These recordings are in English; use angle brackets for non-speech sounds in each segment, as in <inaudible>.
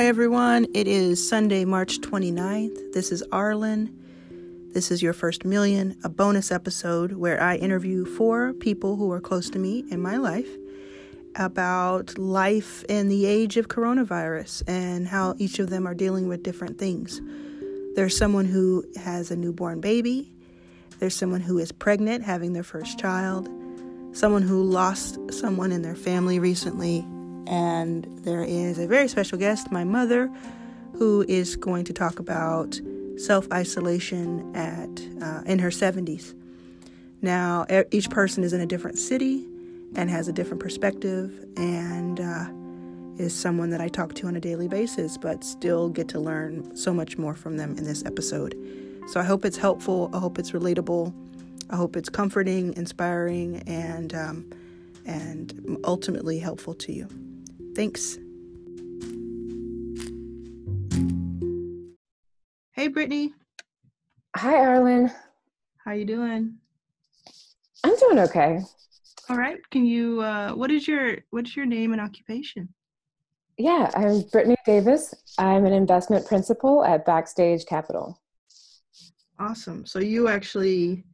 Hi, everyone. It is Sunday, March 29th. This is Arlan. This is your first million, a bonus episode where I interview four people who are close to me in my life about life in the age of coronavirus and how each of them are dealing with different things. There's someone who has a newborn baby, there's someone who is pregnant, having their first child, someone who lost someone in their family recently, and there is a very special guest, my mother, who is going to talk about self isolation at uh, in her 70s. Now, each person is in a different city and has a different perspective, and uh, is someone that I talk to on a daily basis, but still get to learn so much more from them in this episode. So I hope it's helpful. I hope it's relatable. I hope it's comforting, inspiring, and um, and ultimately helpful to you. Thanks. Hey, Brittany. Hi, Arlan. How you doing? I'm doing okay. All right. Can you? Uh, what is your What's your name and occupation? Yeah, I'm Brittany Davis. I'm an investment principal at Backstage Capital. Awesome. So you actually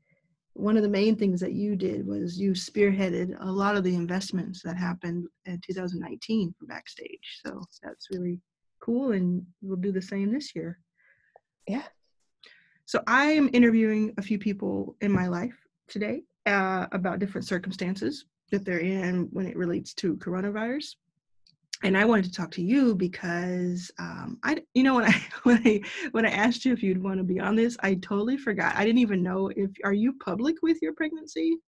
one of the main things that you did was you spearheaded a lot of the investments that happened in 2019 for Backstage. So that's really cool, and we'll do the same this year. Yeah. So I am interviewing a few people in my life today uh, about different circumstances that they're in when it relates to coronavirus and I wanted to talk to you because um, I, you know, when I <laughs> when I when I asked you if you'd want to be on this, I totally forgot. I didn't even know if are you public with your pregnancy.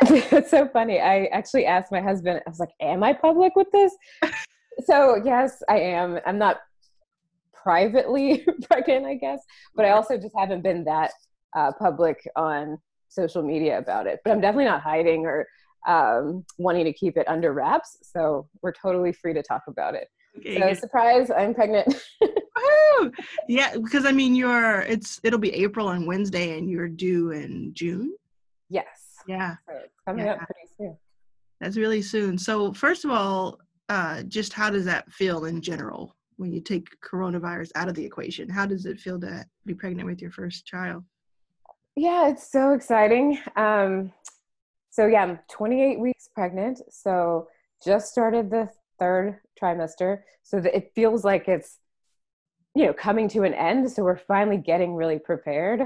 <laughs> That's so funny. I actually asked my husband. I was like, "Am I public with this?" so yes, I am. I'm not privately <laughs> pregnant, I guess, but I also just haven't been that uh, public on social media about it. But I'm definitely not hiding or um, wanting to keep it under wraps. So we're totally free to talk about it. Okay, so surprise, I'm pregnant. <laughs> yeah, because I mean you're it's it'll be April on Wednesday and you're due in June. Yes. Yeah. So coming yeah. up pretty soon. That's really soon. So first of all, uh, just how does that feel in general when you take coronavirus out of the equation? How does it feel to be pregnant with your first child? Yeah, it's so exciting. Um, so yeah, I'm 28 weeks pregnant. So just started the third trimester. So that it feels like it's, you know, coming to an end. So we're finally getting really prepared.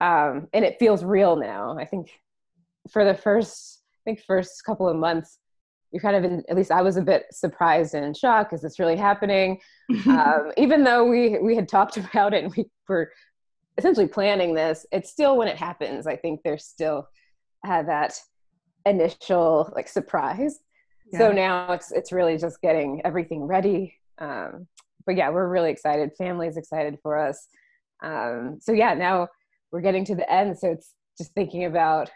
Um, and it feels real now. I think for the first, I think first couple of months, you're kind of in, at least I was a bit surprised and shocked. Is this really happening? <laughs> um, even though we, we had talked <laughs> about it and we were essentially planning this, it's still when it happens, I think there's still uh, that initial like surprise. Yeah. So now it's it's really just getting everything ready. Um, but yeah, we're really excited. Family's excited for us. Um, so yeah, now we're getting to the end. So it's just thinking about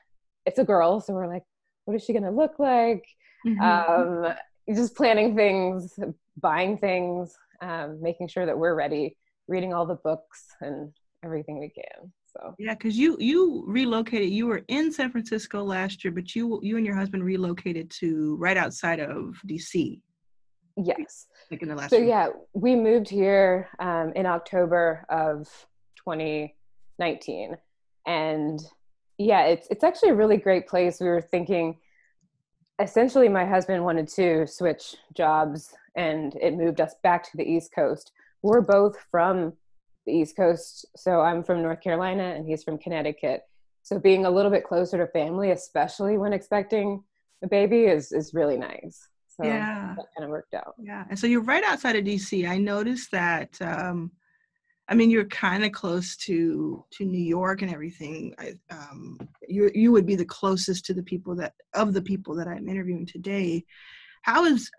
it's a girl, so we're like, what is she gonna look like? Mm-hmm. Um, just planning things, buying things, um, making sure that we're ready, reading all the books and everything we can. So yeah, because you you relocated. You were in San Francisco last year, but you you and your husband relocated to right outside of DC. Yes. Like in the last. So year. yeah, we moved here um, in October of 2019, and yeah, it's it's actually a really great place. We were thinking. Essentially, my husband wanted to switch jobs, and it moved us back to the East Coast. We're both from the East Coast. So I'm from North Carolina and he's from Connecticut. So being a little bit closer to family, especially when expecting a baby, is is really nice. So yeah, that kind of worked out. Yeah, and so you're right outside of DC. I noticed that. Um, I mean, you're kind of close to to New York and everything. I, um, you you would be the closest to the people that of the people that I'm interviewing today. How is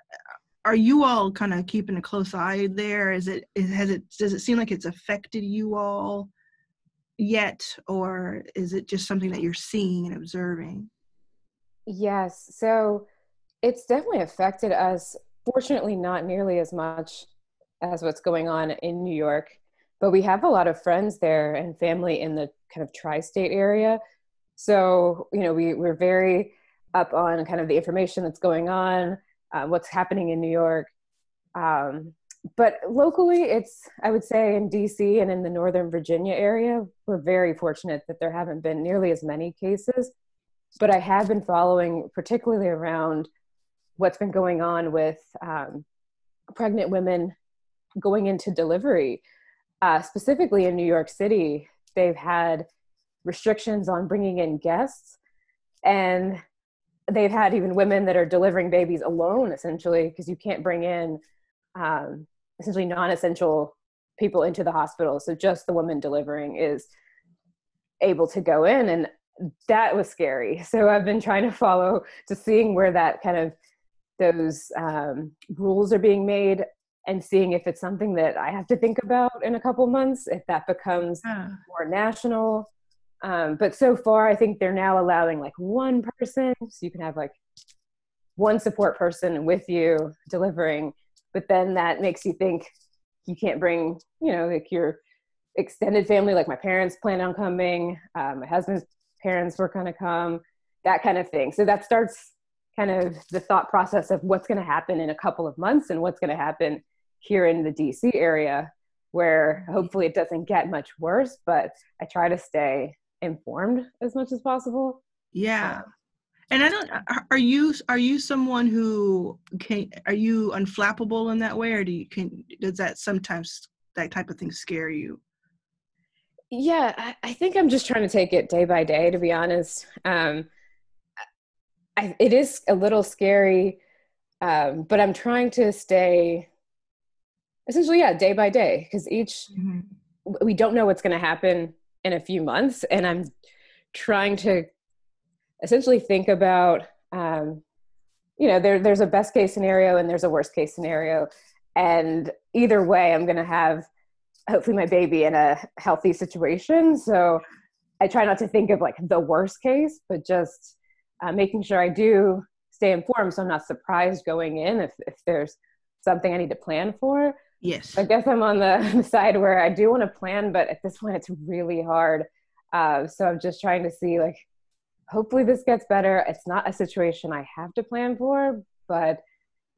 are you all kind of keeping a close eye there? Is it has it does it seem like it's affected you all yet, or is it just something that you're seeing and observing? Yes, so it's definitely affected us. Fortunately, not nearly as much as what's going on in New York, but we have a lot of friends there and family in the kind of tri-state area. So you know, we we're very up on kind of the information that's going on uh, what's happening in New York. Um, but locally, it's, I would say, in DC and in the Northern Virginia area, we're very fortunate that there haven't been nearly as many cases. But I have been following, particularly around what's been going on with um, pregnant women going into delivery. Uh, specifically in New York City, they've had restrictions on bringing in guests, and they've had even women that are delivering babies alone, essentially, because you can't bring in um, essentially non-essential people into the hospital. So just the woman delivering is able to go in, and that was scary. <laughs> So I've been trying to follow to seeing where that kind of those um, rules are being made and seeing if it's something that I have to think about in a couple months, if that becomes yeah. more national. Um, but so far, I think they're now allowing like one person, so you can have like one support person with you delivering. But then that makes you think you can't bring, you know, like your extended family, like my parents plan on coming, um, my husband's parents were going to come, that kind of thing. So that starts kind of the thought process of what's going to happen in a couple of months and what's going to happen here in the DC area where hopefully it doesn't get much worse, but I try to stay informed as much as possible. Yeah. And I don't are you are you someone who can are you unflappable in that way or do you can does that sometimes that type of thing scare you? Yeah, I, I think I'm just trying to take it day by day to be honest. Um I, it is a little scary, um, but I'm trying to stay essentially, yeah, day by day, because each mm-hmm. we don't know what's going to happen in a few months, and I'm trying to essentially think about, um, you know, there, there's a best case scenario and there's a worst case scenario, and either way, I'm going to have hopefully my baby in a healthy situation. So I try not to think of like the worst case, but just uh, making sure I do stay informed so I'm not surprised going in if, if there's something I need to plan for. Yes. I guess I'm on <laughs> the, side where I do want to plan, but at this point it's really hard. Uh, so I'm just trying to see like, hopefully this gets better. It's not a situation I have to plan for, but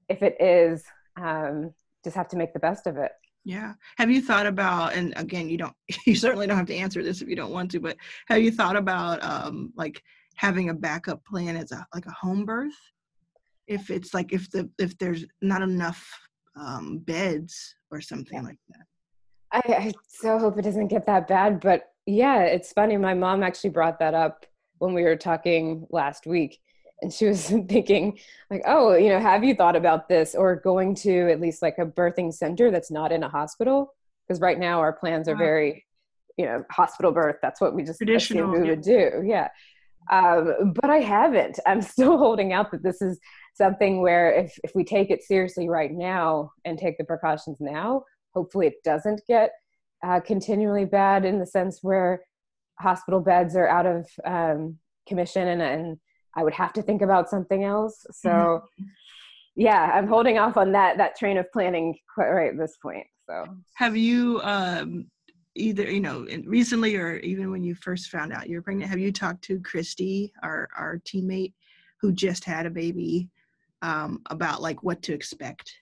if it is, um, just have to make the best of it. Yeah. Have you thought about, and again, you don't, <laughs> you certainly don't have to answer this if you don't want to, but have you thought about um, like having a backup plan as a like a home birth if it's like if the if there's not enough um, beds or something yeah. like that. I, I so hope it doesn't get that bad but yeah it's funny my mom actually brought that up when we were talking last week and she was <laughs> thinking like oh you know have you thought about this or going to at least like a birthing center that's not in a hospital? Because right now our plans are very you know hospital birth that's what we just assumed we would do yeah. Um, but I haven't. I'm <laughs> still holding out that this is something where if, if we take it seriously right now and take the precautions now, hopefully it doesn't get uh, continually bad in the sense where hospital beds are out of um, commission and, and I would have to think about something else. So mm-hmm. yeah, I'm holding off on that, that train of planning quite right at this point. So have you, um, either you know recently or even when you first found out you're pregnant have you talked to christy our our teammate who just had a baby um, about like what to expect.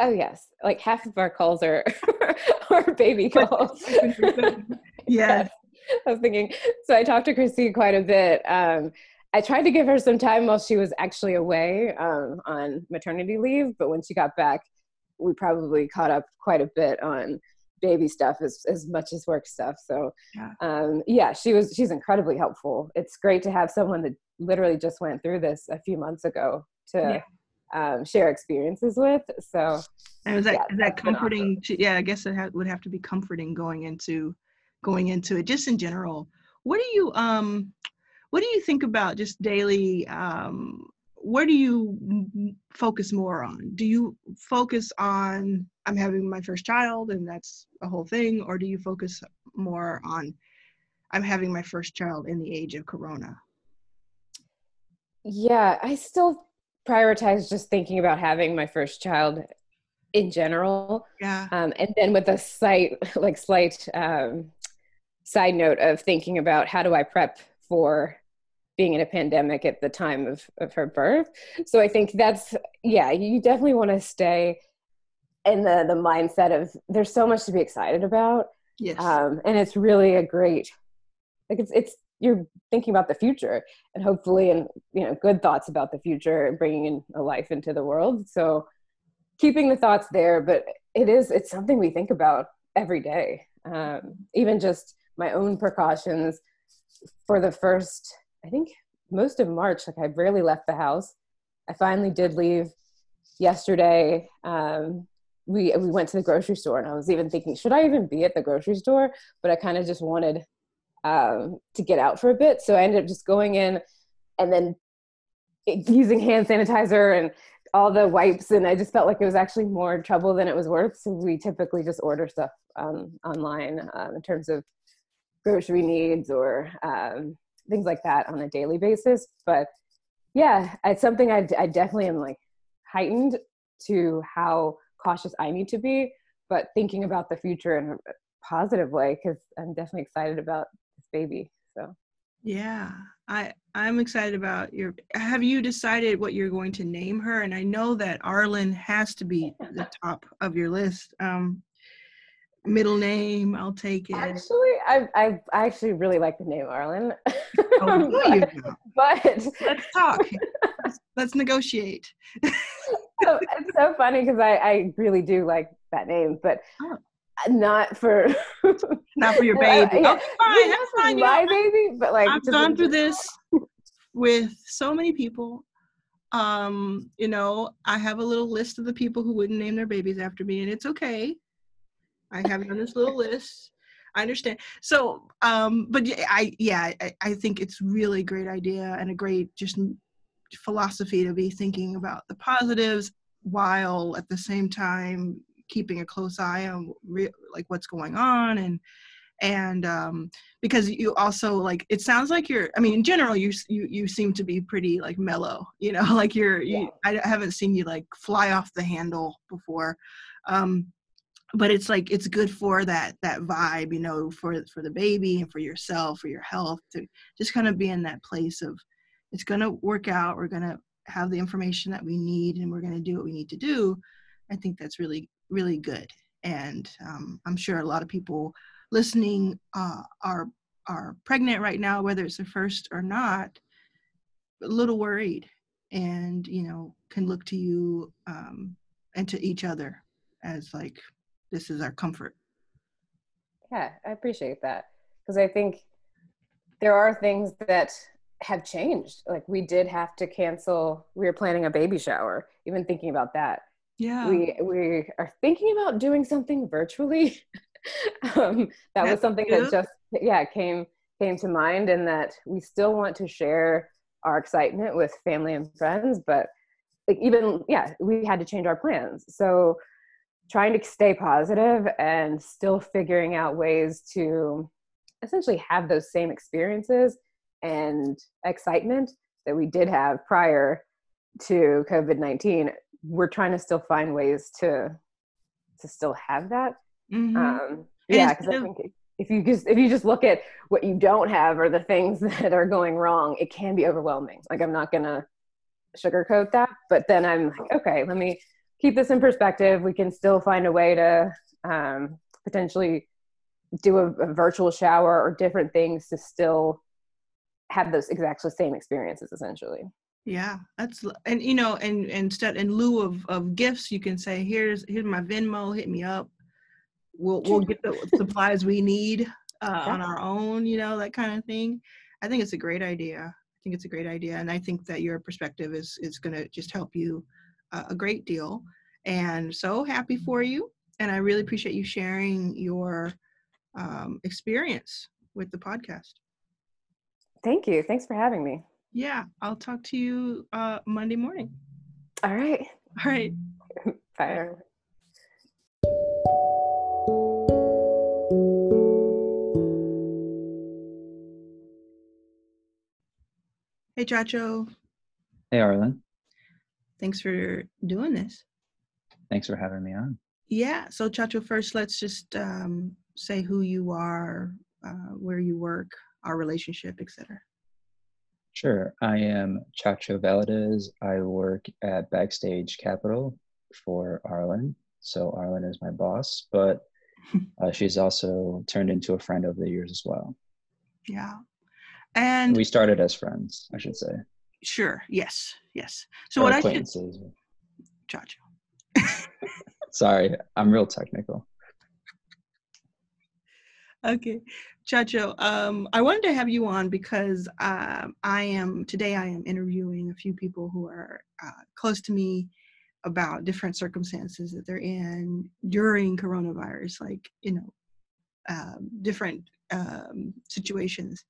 Oh yes. Like half of our calls are <laughs> are baby <laughs> calls. <laughs> Yes. I was thinking so i talked to christy quite a bit. Um, I tried to give her some time while she was actually away um, on maternity leave, but when she got back, we probably caught up quite a bit on baby stuff as, as much as work stuff. So yeah. Um, yeah, she was, she's incredibly helpful. It's great to have someone that literally just went through this a few months ago to yeah. um, share experiences with. So and is that, yeah, is that comforting awesome. to, yeah, I guess it ha- would have to be comforting going into, going into it just in general. What do you, um, what do you think about just daily, um, where do you focus more on? Do you focus on I'm having my first child and that's a whole thing, or do you focus more on I'm having my first child in the age of Corona? Yeah, I still prioritize just thinking about having my first child in general. Yeah. Um, and then with a slight, <laughs> like slight um, side note of thinking about how do I prep for being in a pandemic at the time of, of her birth. So I think that's, yeah, you definitely want to stay in the the mindset of there's so much to be excited about. Yes. Um, and it's really a great like it's it's you're thinking about the future and hopefully and you know good thoughts about the future and bringing in a life into the world. So keeping the thoughts there but it is it's something we think about every day. Um, even just my own precautions. For the first i think most of march like i rarely left the house. I finally did leave yesterday. Um, we we went to the grocery store and i was even thinking should i even be at the grocery store? But i kind of just wanted um, to get out for a bit. So I ended up just going in and then using hand sanitizer and all the wipes. And I just felt like it was actually more trouble than it was worth. So we typically just order stuff um, online um, in terms of grocery needs or um, things like that on a daily basis. But yeah, it's something I, I definitely am like heightened to how cautious I need to be, but thinking about the future in a positive way because I'm definitely excited about baby. So yeah, I I'm excited about your. Have you decided what you're going to name her? And I know that Arlan has to be the <laughs> top of your list. Um, middle name, I'll take it. Actually, I I, I actually really like the name Arlan. Oh, <laughs> but, but let's talk. let's, <laughs> let's negotiate. so, it's so funny because I I really do like that name, but oh not for <laughs> not for your <laughs> baby. yeah, okay, fine, that's fine. My you know, baby, but like I've gone through this with so many people. Um, you know, I have a little list of the people who wouldn't name their babies after me, and it's okay. I have it on this little <laughs> list. I understand. So, um, but I, yeah, I, I think it's really a great idea and a great just philosophy to be thinking about the positives while at the same time keeping a close eye on re- like what's going on and and um, because you also like it sounds like you're i mean in general you you you seem to be pretty like mellow you know <laughs> like you're you, i haven't seen you like fly off the handle before um but it's like it's good for that that vibe you know for for the baby and for yourself for your health to just kind of be in that place of it's going to work out we're going to have the information that we need and we're going to do what we need to do. I think that's really really good. And um, I'm sure a lot of people listening uh, are are pregnant right now, whether it's the first or not, a little worried, and you know can look to you um, and to each other as like this is our comfort. Yeah, I appreciate that because I think there are things that have changed. Like we did have to cancel. We were planning a baby shower. Even thinking about that, yeah. we we are thinking about doing something virtually. <laughs> Um, that was something that just yeah came came to mind and that we still want to share our excitement with family and friends but like even yeah we had to change our plans. So trying to stay positive and still figuring out ways to essentially have those same experiences and excitement that we did have prior to covid-19 we're trying to still find ways to to still have that. Mm-hmm. Um, yeah, because I think if you just if you just look at what you don't have or the things <laughs> that are going wrong, it can be overwhelming. Like I'm not gonna sugarcoat that, but then I'm like, okay, let me keep this in perspective. We can still find a way to um, potentially do a, a virtual shower or different things to still have those exactly same experiences essentially. Yeah, that's and you know, and, instead in lieu of, of gifts, you can say, "Here's here's my Venmo. Hit me up. We'll we'll get the supplies we need uh, on our own. You know, that kind of thing. I think it's a great idea. I think it's a great idea, and I think that your perspective is is going to just help you uh, a great deal. And so happy for you, and I really appreciate you sharing your um, experience with the podcast. Thank you. Thanks for having me. Yeah, I'll talk to you uh, Monday morning. All right. All right. <laughs> Bye. Hey, Chacho. Hey, Arlan. Thanks for doing this. Thanks for having me on. Yeah. So, Chacho, first, let's just um, say who you are, uh, where you work, our relationship, etc. Sure. I am Chacho Valadez. I work at Backstage Capital for Arlan. So Arlan is my boss, but <laughs> uh, she's also turned into a friend over the years as well. Yeah. And we started as friends, I should say. Sure. Yes. Yes. So or what I should. Chacho. <laughs> Sorry, I'm real technical. Okay, Chacho. Um, I wanted to have you on because uh, I am today. I am interviewing a few people who are uh, close to me about different circumstances that they're in during coronavirus, like you know, um, different um, situations.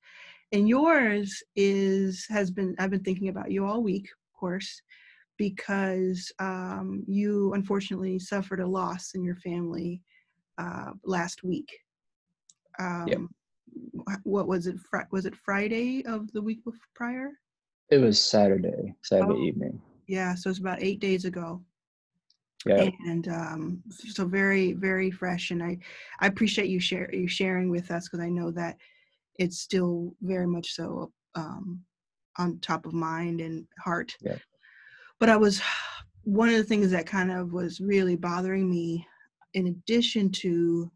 And yours is has been. I've been thinking about you all week, of course, because um, you unfortunately suffered a loss in your family uh, last week. Um, yep. What was it? Fr- was it Friday of the week prior? It was Saturday, Saturday oh, evening. Yeah, so it's about eight days ago. Yeah. And um, so very, very fresh. And I, I appreciate you share you sharing with us because I know that it's still very much so um, on top of mind and heart. Yeah. But I was one of the things that kind of was really bothering me, in addition to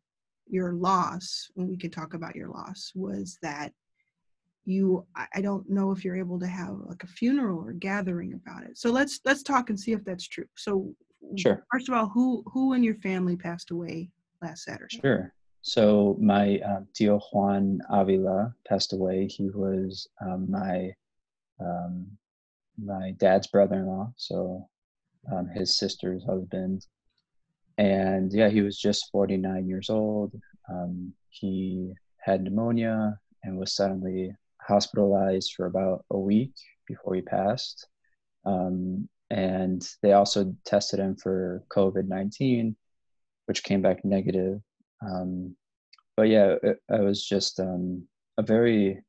your loss, when we could talk about your loss, was that you i don't know if you're able to have like a funeral or gathering about it so let's let's talk and see if that's true so Sure. First of all, who who in your family passed away last Saturday? Sure. So my um, tio Juan Avila passed away. He was um, my um, my dad's brother-in-law, so um, his sister's husband. And yeah, he was just 49 years old. Um, he had pneumonia and was suddenly hospitalized for about a week before he passed. Um, and they also tested him for COVID 19, which came back negative. Um, but yeah, it, it was just um, a very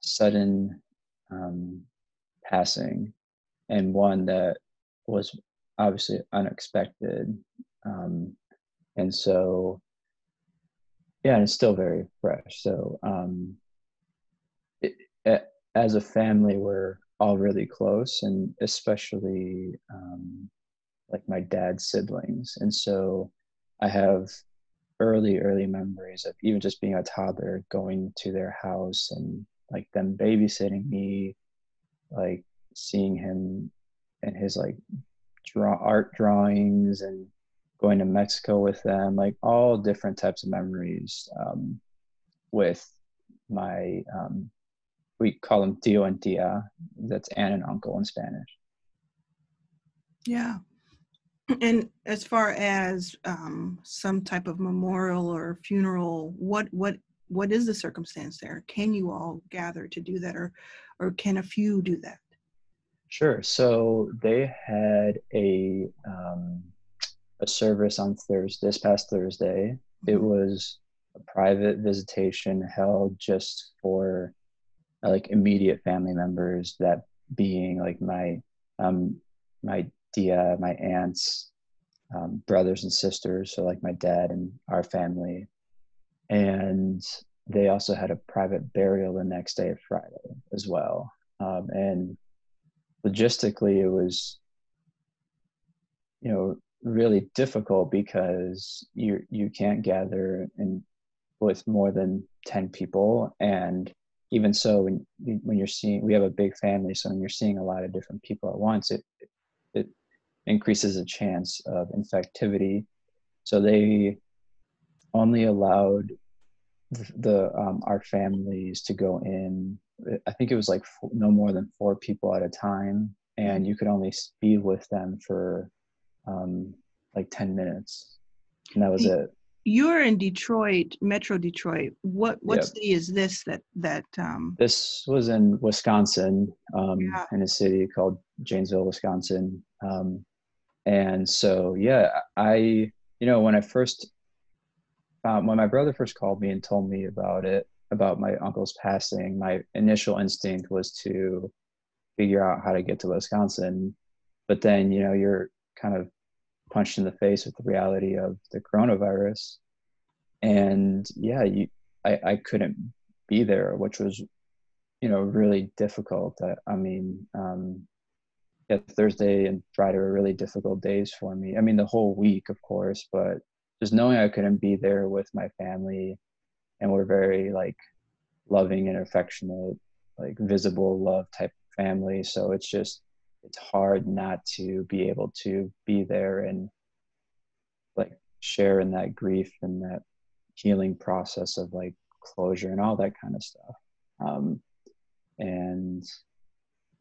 sudden um, passing and one that was obviously unexpected. Um, and so, yeah, and it's still very fresh. So, um, it, as a family, we're all really close and especially um, like my dad's siblings and so i have early early memories of even just being a toddler going to their house and like them babysitting me like seeing him and his like draw art drawings and going to mexico with them like all different types of memories um, with my um, we call them tío and tía. That's aunt and uncle in Spanish. Yeah. And as far as um, some type of memorial or funeral, what what what is the circumstance there? Can you all gather to do that, or or can a few do that? Sure. So they had a um, a service on Thursday, this past Thursday. Mm-hmm. It was a private visitation held just for uh, like immediate family members that being like my um my tía my aunts um, brothers and sisters so like my dad and our family and they also had a private burial the next day of friday as well um, and logistically it was you know really difficult because you you can't gather in with more than 10 people. And even so when when you're seeing we have a big family so when you're seeing a lot of different people at once it it increases the chance of infectivity. So they only allowed the um, our families to go in i think it was like four, no more than four people at a time. And you could only be with them for um, like 10 minutes and that was it you're in Detroit, Metro Detroit. What what yep. city is this that that um This was in Wisconsin, um yeah. in a city called Janesville, Wisconsin. Um and so yeah, I you know, when I first um, when my brother first called me and told me about it, about my uncle's passing, my initial instinct was to figure out how to get to Wisconsin. But then, you know, you're kind of punched in the face with the reality of the coronavirus and yeah you i i couldn't be there which was you know really difficult i, I mean um yeah, Thursday and Friday were really difficult days for me. I mean, the whole week, of course, but just knowing I couldn't be there with my family, and we're very like loving and affectionate, like visible love type family. So it's just it's hard not to be able to be there and like share in that grief and that healing process of like closure and all that kind of stuff. Um, and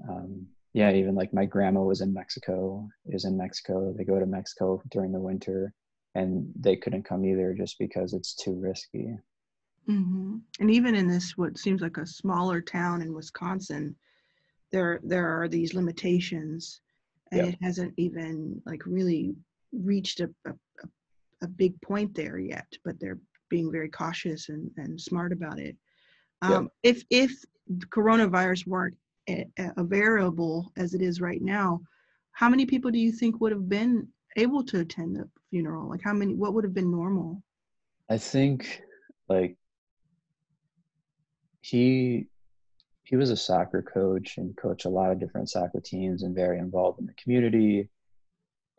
um, yeah, even like my grandma was in Mexico, is in Mexico. They go to Mexico during the winter and they couldn't come either just because it's too risky. Mm-hmm. And even in this, what seems like a smaller town in Wisconsin, there there are these limitations, and yep. it hasn't even like really reached a, a, a big point there yet. But they're being very cautious and, and smart about it. Um, yep. If if coronavirus weren't a, a variable as it is right now, how many people do you think would have been able to attend the funeral? Like how many? What would have been normal? I think like he he was a soccer coach and coached a lot of different soccer teams and very involved in the community.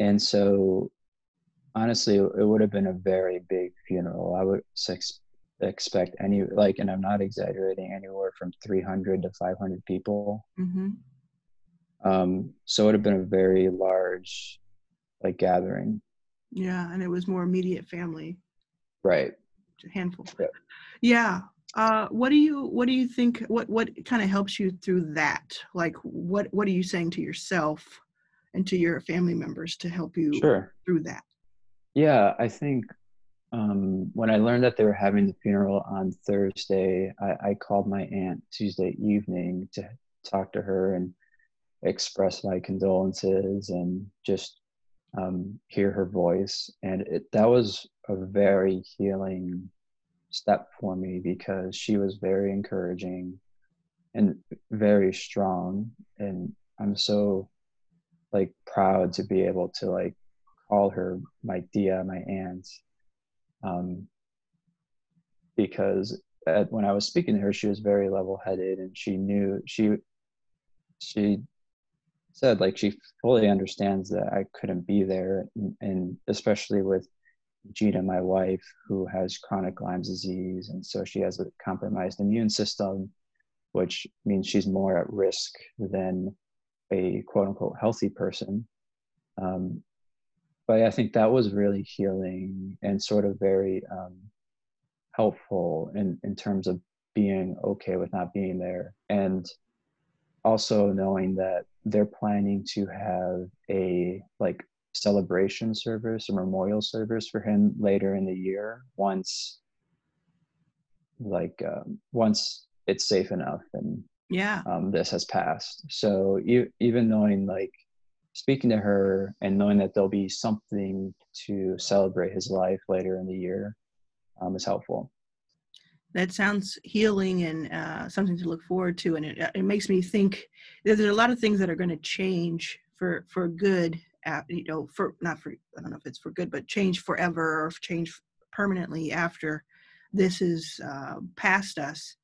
And so honestly, it would have been a very big funeral. I would expect any like, and I'm not exaggerating, anywhere from 300 to 500 people. Mm-hmm. Um, so it would have been a very large, like gathering. Yeah, and it was more immediate family. Right. A handful. Yeah. yeah. Uh, what do you what do you think? What what kind of helps you through that? Like, what what are you saying to yourself and to your family members to help you sure. through that? Yeah, I think um, when I learned that they were having the funeral on Thursday, I, I called my aunt Tuesday evening to talk to her and express my condolences and just um, hear her voice. And it, that was a very healing step for me because she was very encouraging and very strong. And I'm so like proud to be able to like call her my tía, my aunt, um, because at, when I was speaking to her, she was very level-headed, and she knew she she said like she fully understands that I couldn't be there, and, and especially with Gina, my wife, who has chronic Lyme disease, and so she has a compromised immune system, which means she's more at risk than a quote unquote healthy person. Um, but I think that was really healing and sort of very um, helpful in, in terms of being okay with not being there. And also knowing that they're planning to have a like celebration service or memorial service for him later in the year once like um, once it's safe enough and yeah um, this has passed so e- even knowing like speaking to her and knowing that there'll be something to celebrate his life later in the year um, is helpful. That sounds healing and uh, something to look forward to, and it, it makes me think there's a lot of things that are going to change for for good. At, you know, for not for I don't know if it's for good, but change forever or change permanently after this is uh, past us.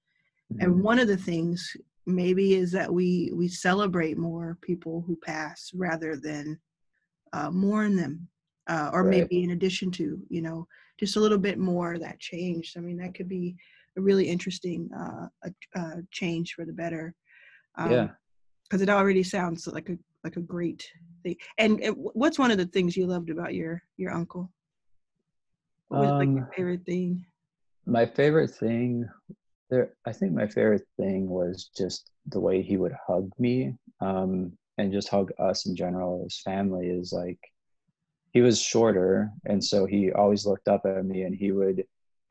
Mm-hmm. And one of the things maybe is that we we celebrate more people who pass rather than uh, mourn them uh, or right. maybe in addition to you know just a little bit more that changed i mean that could be a really interesting uh, a, a change for the better um, yeah because it already sounds like a like a great thing. And, and what's one of the things you loved about your your uncle? What was um, like your favorite thing? my favorite thing there i think my favorite thing was just the way he would hug me um, and just hug us in general as family is like he was shorter and so he always looked up at me and he would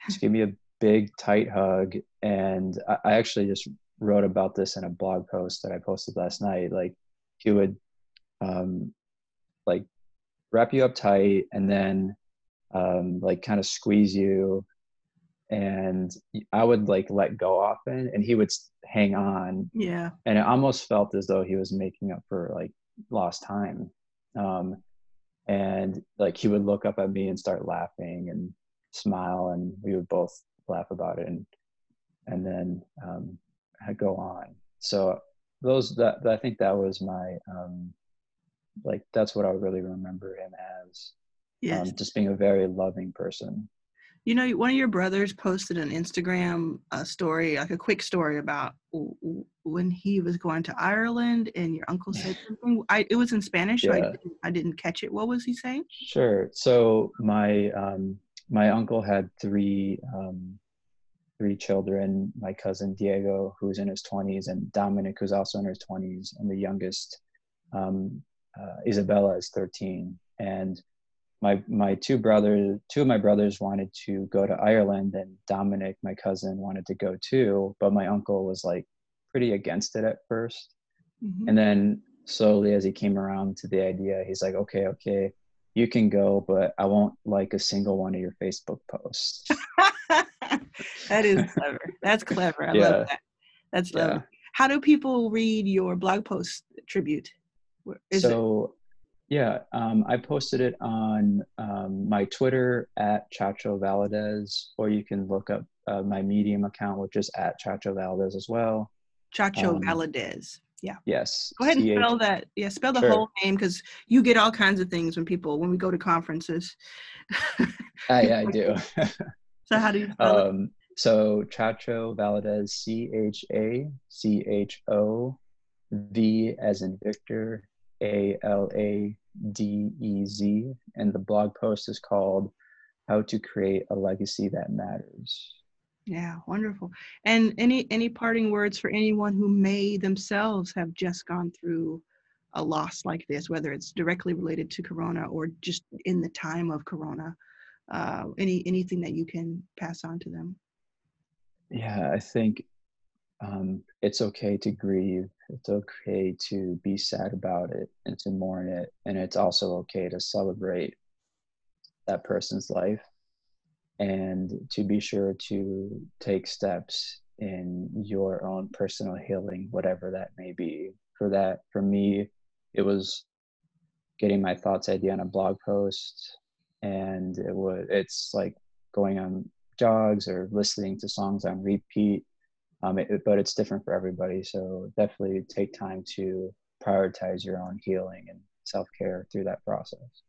just give me a big tight hug and I, I actually just wrote about this in a blog post that i posted last night like he would um, like wrap you up tight and then um, like kind of squeeze you and I would like let go often and he would hang on. Yeah. And it almost felt as though he was making up for like lost time. Um, and like he would look up at me and start laughing and smile and we would both laugh about it and and then um, go on. So those that I think that was my um, like that's what I really remember him as. Yes. Um, just being a very loving person. You know, one of your brothers posted an Instagram uh, story, like a quick story about w- w- when he was going to Ireland and your uncle said <laughs> something. I, it was in Spanish, so I, Yeah. didn't, I didn't catch it. What was he saying? Sure. So my um, my uncle had three um, three children. My cousin Diego, who's in his twenties, and Dominic, who's also in his twenties, and the youngest um, uh, Isabella is thirteen. And my my two brothers, two of my brothers wanted to go to Ireland, and Dominic, my cousin, wanted to go too. But my uncle was like pretty against it at first. Mhm. And then slowly, as he came around to the idea, he's like, okay, okay, you can go, but I won't like a single one of your Facebook posts. <laughs> <laughs> that is clever. That's clever. I Yeah. love that. That's Yeah. clever. How do people read your blog post tribute? Is it so, yeah, um, I posted it on um, my Twitter at Chacho Valadez, or you can look up uh, my Medium account, which is at Chacho Valadez as well. Chacho um, Valadez? Yeah. Yes. Go ahead and CH spell that. Yeah, spell the Sure. whole name because you get all kinds of things when people when we go to conferences. I, I <laughs> do. <laughs> so how do you spell it? um, so Chacho Valadez, C H A C H O V as in Victor, A L A D E Z. And the blog post is called How to Create a Legacy That Matters. Yeah, wonderful. And any any parting words for anyone who may themselves have just gone through a loss like this, whether it's directly related to Corona or just in the time of Corona? Uh, any anything that you can pass on to them? Yeah, I think um, it's okay to grieve. It's okay to be sad about it and to mourn it. And it's also okay to celebrate that person's life and to be sure to take steps in your own personal healing, whatever that may be. For that, for me, it was getting my thoughts idea on a blog post and it was it's like going on jogs or listening to songs on repeat. Um, it, but it's different for everybody. So definitely take time to prioritize your own healing and self care through that process.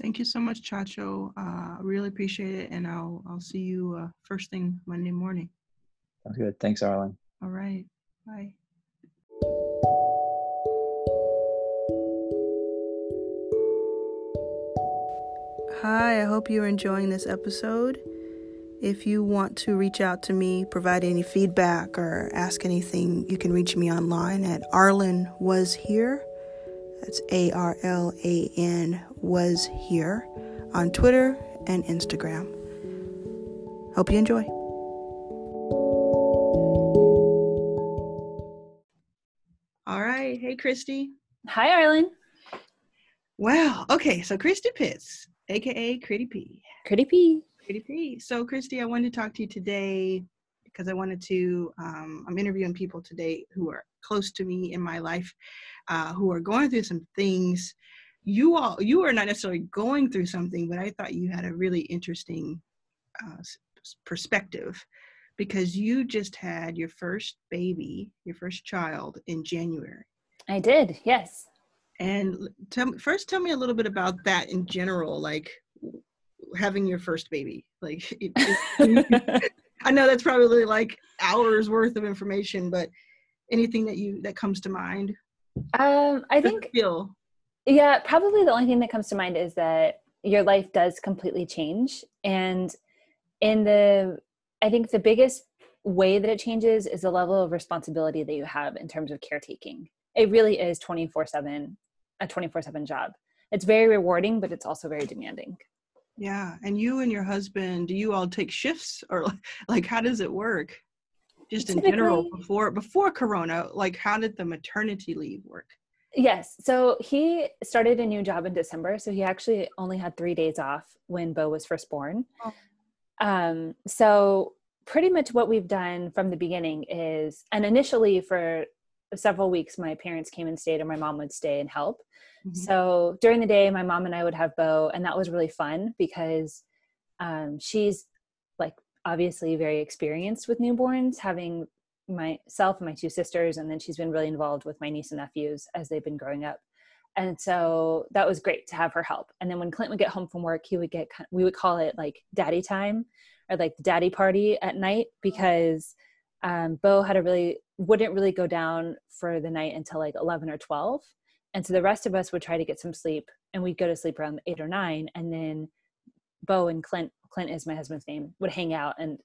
Thank you so much, Chacho. Uh, I really appreciate it, and I'll I'll see you uh, first thing Monday morning. Sounds good. Thanks, Arlan. All right. Bye. Hi, I hope you're enjoying this episode. If you want to reach out to me, provide any feedback, or ask anything, you can reach me online at Arlan Was Here. That's A R L A N Was Here on Twitter and Instagram. Hope you enjoy. All right. Hey, Christy. Hi, Arlan. Wow. Okay. So, Christy Pitts, aka Critty P. Critty P. Critty P. So, Christy, I wanted to talk to you today because I wanted to. Um, I'm interviewing people today who are close to me in my life, uh, who are going through some things. You all, you are not necessarily going through something, but I thought you had a really interesting uh, perspective because you just had your first baby, your first child in January. I did, yes. And tell first, tell me a little bit about that in general, like having your first baby. Like, <laughs> it, it- <laughs> I know that's probably like hours worth of information, but anything that you that comes to mind? um, I think, feel yeah, probably the only thing that comes to mind is that your life does completely change. And in the, I think the biggest way that it changes is the level of responsibility that you have in terms of caretaking. It really is 24 7, a 24 7 job. It's very rewarding, but it's also very demanding. yeah. And you and your husband, do you all take shifts or like how does it work? Just in general, before before Corona, like how did the maternity leave work? Yes. So he started a new job in December. So he actually only had three days off when Bo was first born. Oh. Um, so pretty much what we've done from the beginning is, and initially for several weeks, my parents came and stayed, or my mom would stay and help. Mhm. So during the day, my mom and I would have Bo, and that was really fun because um, she's like obviously very experienced with newborns, having myself and my two sisters, and then she's been really involved with my niece and nephews as they've been growing up. and so that was great to have her help and then when clint would get home from work he would get we would call it like daddy time or like the daddy party at night because um, bo had a really wouldn't really go down for the night until like 11 or 12 and so the rest of us would try to get some sleep and we'd go to sleep around 8 or 9 and then bo and clint clint is my husband's name would hang out and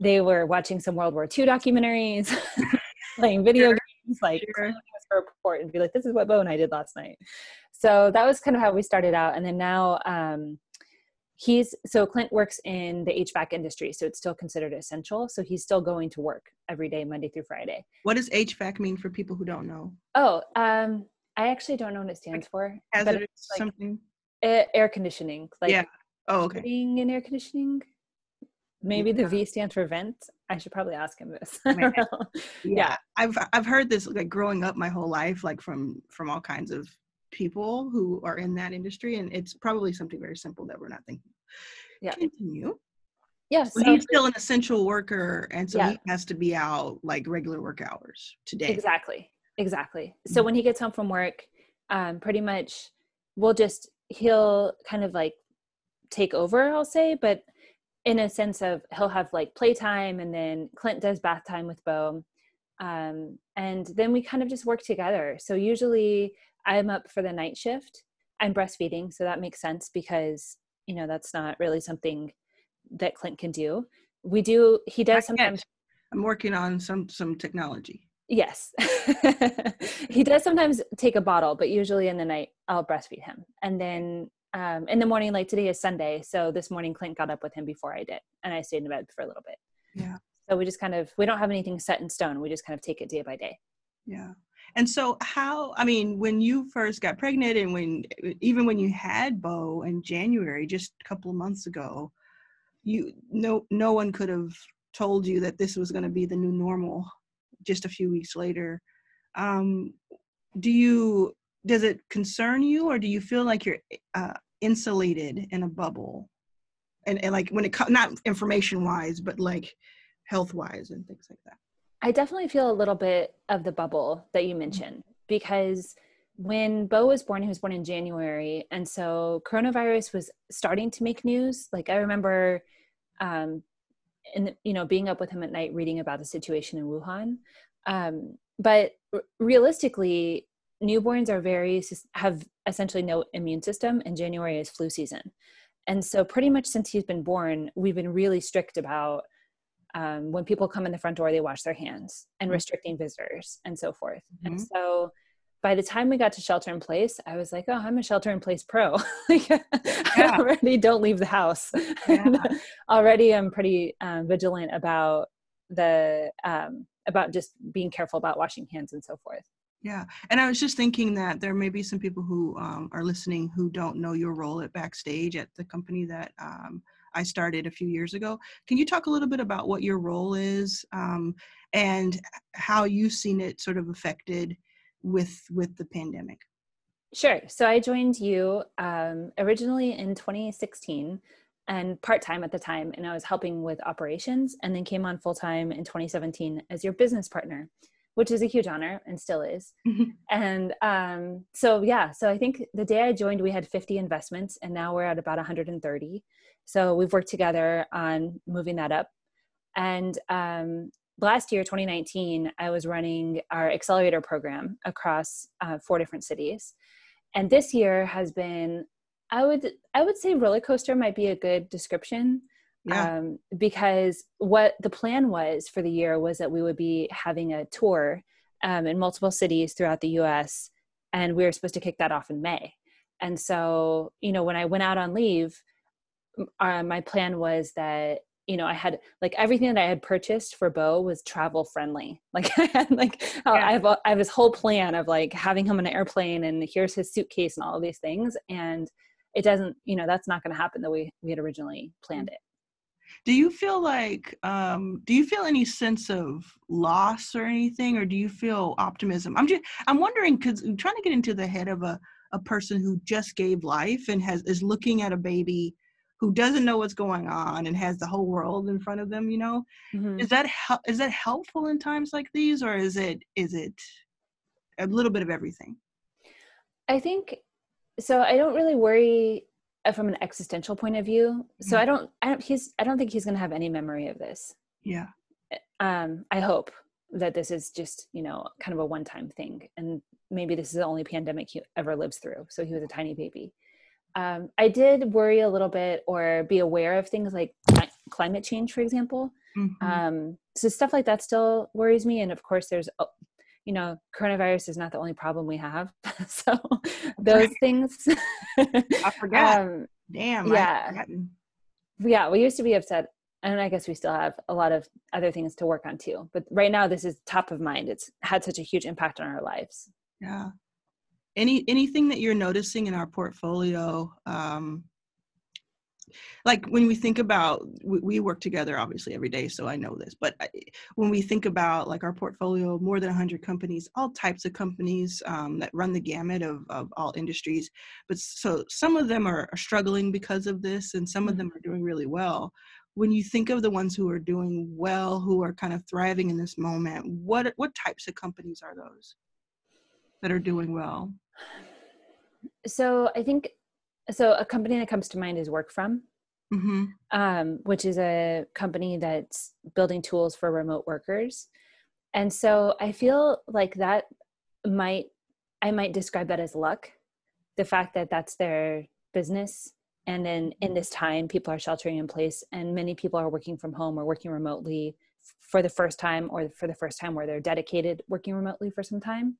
they were watching some world war ii documentaries <laughs> playing video sure. games like sure. a report and be like this is what bo and i did last night so that was kind of how we started out and then now um, he's so clint works in the hvac industry so it's still considered essential. So he's still going to work every day monday through friday. What does hvac mean for people who don't know? Oh um i actually don't know what it stands for but it's like something? Air conditioning like yeah. Oh okay. being in air conditioning. Maybe yeah. the v stands for vent. I should probably ask him this. <laughs> Yeah. yeah i've i've heard this like growing up my whole life like from from all kinds of people who are in that industry and it's probably something very simple that we're not thinking yeah. Continue. Yes yeah, so he's still an essential worker and so yeah. he has to be out like regular work hours today. Exactly exactly. So mm-hmm. when he gets home from work um pretty much we'll just he'll kind of like take over i'll say but in a sense of he'll have like playtime and then clint does bath time with bo. Um, and then we kind of just work together. So usually I'm up for the night shift. I'm breastfeeding, so that makes sense because you know that's not really something that Clint can do. We do. He does sometimes. I'm working on some some technology. Yes, <laughs> he does sometimes take a bottle, but usually in the night I'll breastfeed him, and then um, in the morning, like today is Sunday, so this morning Clint got up with him before I did, and I stayed in bed for a little bit. Yeah. So we just kind of we don't have anything set in stone. We just kind of take it day by day. Yeah. And so how I mean when you first got pregnant and when even when you had Bo in January just a couple of months ago, you no no one could have told you that this was going to be the new normal just a few weeks later. Um, do you does it concern you or do you feel like you're uh, insulated in a bubble and, and like when it comes not information wise but like health wise and things like that I definitely feel a little bit of the bubble that you mentioned because when Bo was born, he was born in January. And so coronavirus was starting to make news. Like I remember, um, and you know, being up with him at night, reading about the situation in Wuhan. Um, but r- realistically, newborns are very, have essentially no immune system and January is flu season. And so pretty much since he's been born, we've been really strict about um, when people come in the front door, they wash their hands and mm-hmm. restricting visitors and so forth. Mm-hmm. And so by the time we got to shelter in place, I was like, oh, I'm a shelter in place pro. <laughs> like, <laughs> yeah. I already don't leave the house. <laughs> Yeah. already I'm pretty um, vigilant about the, um, about just being careful about washing hands and so forth. Yeah. And I was just thinking that there may be some people who um, are listening who don't know your role at Backstage at the company that um, I started a few years ago. Can you talk a little bit about what your role is um, and how you've seen it sort of affected with with the pandemic? Sure. So I joined you um, originally in 2016 and part time at the time, and I was helping with operations, and then came on full time in 2017 as your business partner which is a huge honor and still is. Mm-hmm. And um, so, yeah, so I think the day I joined, we had 50 investments, and now we're at about 130. So we've worked together on moving that up. And um, last year, 2019, I was running our accelerator program across uh, four different cities. And this year has been, I would, I would say roller coaster might be a good description yeah. um, because what the plan was for the year was that we would be having a tour um, in multiple cities throughout the us and we were supposed to kick that off in may. And so you know when i went out on leave uh, my plan was that you know i had like everything that i had purchased for bo was travel friendly. <laughs> Like i had like yeah. I, have a, I have this whole plan of like having him on an airplane and here's his suitcase and all of these things. And it doesn't you know that's not going to happen the way we had originally planned it do you feel like um, do you feel any sense of loss or anything or do you feel optimism i'm just i'm wondering because i'm trying to get into the head of a, a person who just gave life and has is looking at a baby who doesn't know what's going on and has the whole world in front of them you know mm-hmm. is that is that helpful in times like these or is it is it a little bit of everything I think so. I don't really worry from an existential point of view. So Mhm. I don't. I don't. He's. I don't think he's going to have any memory of this. Yeah. Um. I hope that this is just you know kind of a one-time thing, and maybe this is the only pandemic he ever lives through. So he was a tiny baby. Um, I did worry a little bit or be aware of things like climate change, for example. Mhm. um so stuff like that still worries me and of course there's uh, you know coronavirus is not the only problem we have <laughs> so those things I <laughs> forgot. um Damn. Yeah. yeah we used to be upset and i guess we still have a lot of other things to work on too but right now this is top of mind it's had such a huge impact on our lives Yeah. Any anything that you're noticing in our portfolio? Um, like when we think about, we, we work together obviously every day, so I know this. But I, when we think about like our portfolio, more than 100 companies, all types of companies um, that run the gamut of, of all industries. But so some of them are, are struggling because of this, and some of them are doing really well. When you think of the ones who are doing well, who are kind of thriving in this moment, what what types of companies are those that are doing well? so i think so a company that comes to mind is work from Mm-hmm. um, which is a company that's building tools for remote workers. And so I feel like that might, I might describe that as luck. The fact that that's their business. And then in this time, people are sheltering in place, and many people are working from home or working remotely for the first time, or for the first time where they're dedicated working remotely for some time.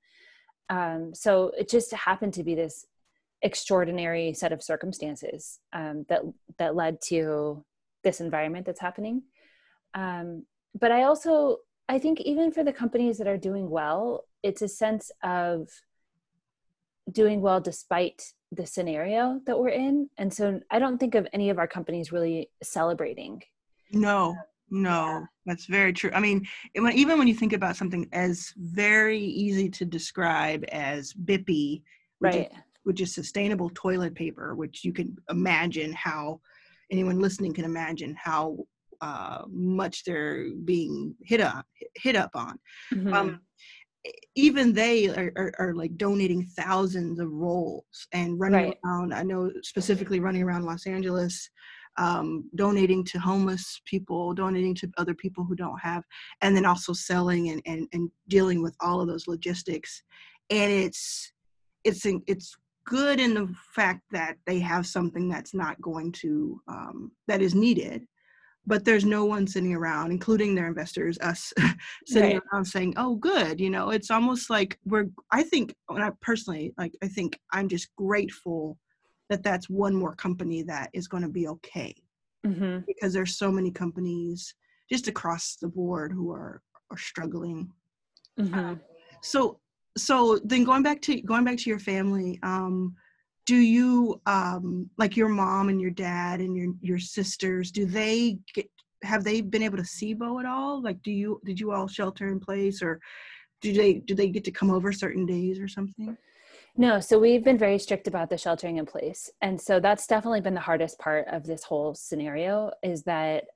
Um, so it just happened to be this extraordinary set of circumstances um, that that led to this environment that's happening. Um, but I also I think even for the companies that are doing well, it's a sense of doing well despite the scenario that we're in. And so I don't think of any of our companies really celebrating. No, no, that's very true. I mean, even when you think about something as very easy to describe as Bippy, Right. Which is sustainable toilet paper, which you can imagine how anyone listening can imagine how uh, much they're being hit up hit up on. Mhm. Um, even they are, are, are like donating thousands of rolls and running Right. around. I know specifically running around Los Angeles, um, donating to homeless people, donating to other people who don't have, and then also selling and, and, and dealing with all of those logistics. And it's it's it's good in the fact that they have something that's not going to um, that is needed but there's no one sitting around including their investors us <laughs> sitting Right. around saying oh good you know it's almost like we're i think when i personally like i think i'm just grateful that that's one more company that is going to be okay Mhm. because there's so many companies just across the board who are are struggling Mhm. so so then going back to going back to your family um do you um like your mom and your dad and your your sisters do they get have they been able to see bo at all like do you did you all shelter in place or do they do they get to come over certain days or something No, so we've been very strict about the sheltering in place. And so that's definitely been the hardest part of this whole scenario is that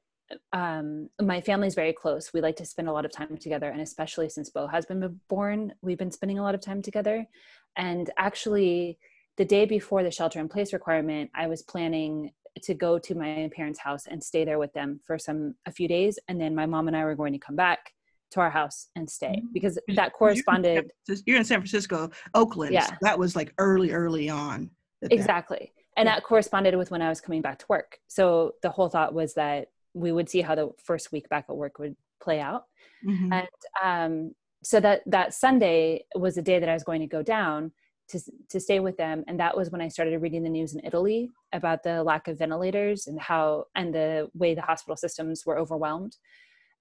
um, my family's very close. We like to spend a lot of time together. And especially since Bo has been born, we've been spending a lot of time together. And actually, the day before the shelter in place requirement, I was planning to go to my parents' house and stay there with them for some a few days. And then my mom and I were going to come back to our house and stay Mhm. because that corresponded you're in san francisco oakland Yeah. so that was like early early on that that- exactly and that corresponded with when i was coming back to work so the whole thought was that we would see how the first week back at work would play out. Mhm. and um, so that that sunday was the day that i was going to go down to, to stay with them. And that was when i started reading the news in italy about the lack of ventilators and how and the way the hospital systems were overwhelmed.